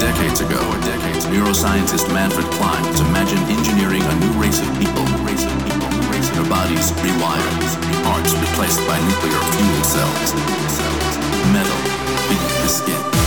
decades ago, decades, neuroscientist Manfred Clynes has imagined engineering a new race of people, race of people, race their bodies rewired, hearts replaced by nuclear fuel cells, metal beneath the skin.